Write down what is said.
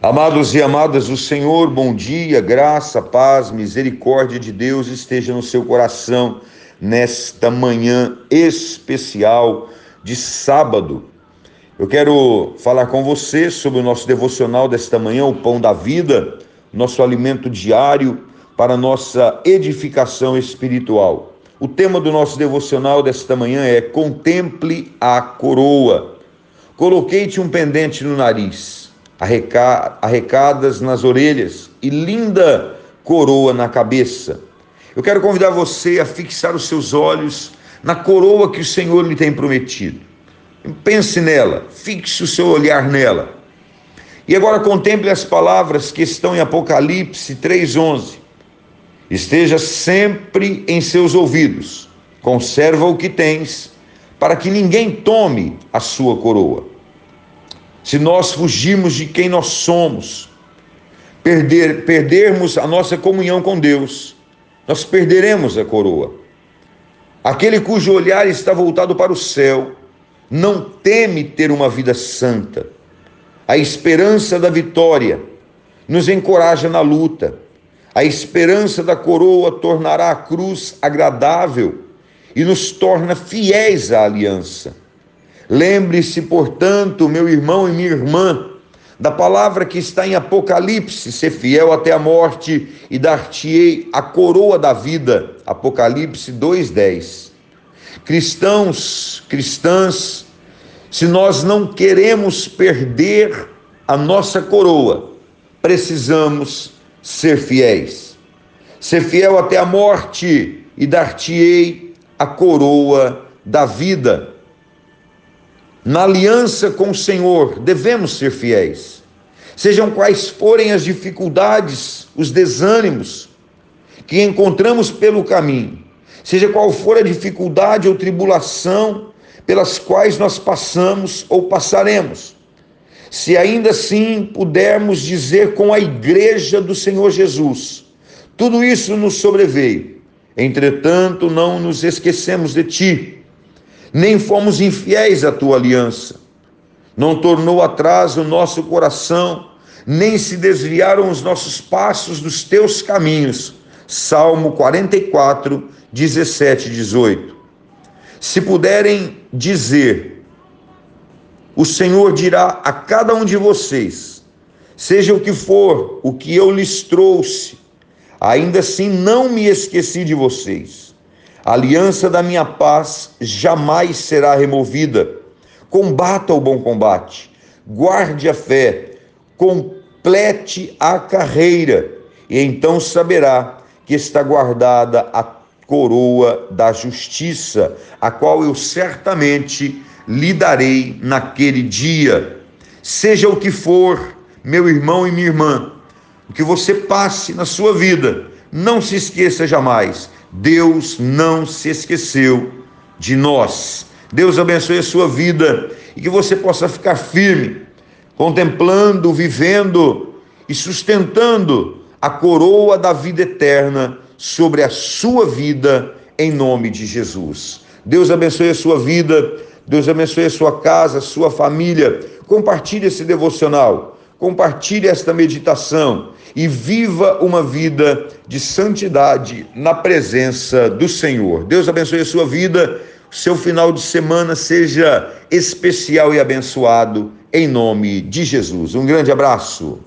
Amados e amadas do Senhor, bom dia, graça, paz, misericórdia de Deus esteja no seu coração nesta manhã especial de sábado. Eu quero falar com você sobre o nosso devocional desta manhã, o pão da vida, nosso alimento diário para nossa edificação espiritual. O tema do nosso devocional desta manhã é Contemple a coroa. Coloquei-te um pendente no nariz arrecadas nas orelhas e linda coroa na cabeça. Eu quero convidar você a fixar os seus olhos na coroa que o Senhor lhe tem prometido. Pense nela, fixe o seu olhar nela. E agora contemple as palavras que estão em Apocalipse 3:11. Esteja sempre em seus ouvidos. Conserva o que tens, para que ninguém tome a sua coroa se nós fugirmos de quem nós somos, perder, perdermos a nossa comunhão com Deus, nós perderemos a coroa. Aquele cujo olhar está voltado para o céu não teme ter uma vida santa. A esperança da vitória nos encoraja na luta. A esperança da coroa tornará a cruz agradável e nos torna fiéis à aliança. Lembre-se, portanto, meu irmão e minha irmã, da palavra que está em Apocalipse: ser fiel até a morte e dar-te-ei a coroa da vida. Apocalipse 2:10. Cristãos, cristãs, se nós não queremos perder a nossa coroa, precisamos ser fiéis. Ser fiel até a morte e dar-te-ei a coroa da vida. Na aliança com o Senhor, devemos ser fiéis. Sejam quais forem as dificuldades, os desânimos que encontramos pelo caminho, seja qual for a dificuldade ou tribulação pelas quais nós passamos ou passaremos, se ainda assim pudermos dizer com a igreja do Senhor Jesus, tudo isso nos sobreveio, entretanto não nos esquecemos de ti nem fomos infiéis à tua aliança. Não tornou atrás o nosso coração, nem se desviaram os nossos passos dos teus caminhos. Salmo 44, 17 e 18. Se puderem dizer, o Senhor dirá a cada um de vocês, seja o que for, o que eu lhes trouxe, ainda assim não me esqueci de vocês a aliança da minha paz jamais será removida. Combata o bom combate, guarde a fé, complete a carreira, e então saberá que está guardada a coroa da justiça, a qual eu certamente lhe darei naquele dia. Seja o que for, meu irmão e minha irmã, o que você passe na sua vida, não se esqueça jamais Deus não se esqueceu de nós. Deus abençoe a sua vida e que você possa ficar firme, contemplando, vivendo e sustentando a coroa da vida eterna sobre a sua vida, em nome de Jesus. Deus abençoe a sua vida, Deus abençoe a sua casa, a sua família. Compartilhe esse devocional compartilhe esta meditação e viva uma vida de santidade na presença do Senhor. Deus abençoe a sua vida, seu final de semana seja especial e abençoado em nome de Jesus. Um grande abraço.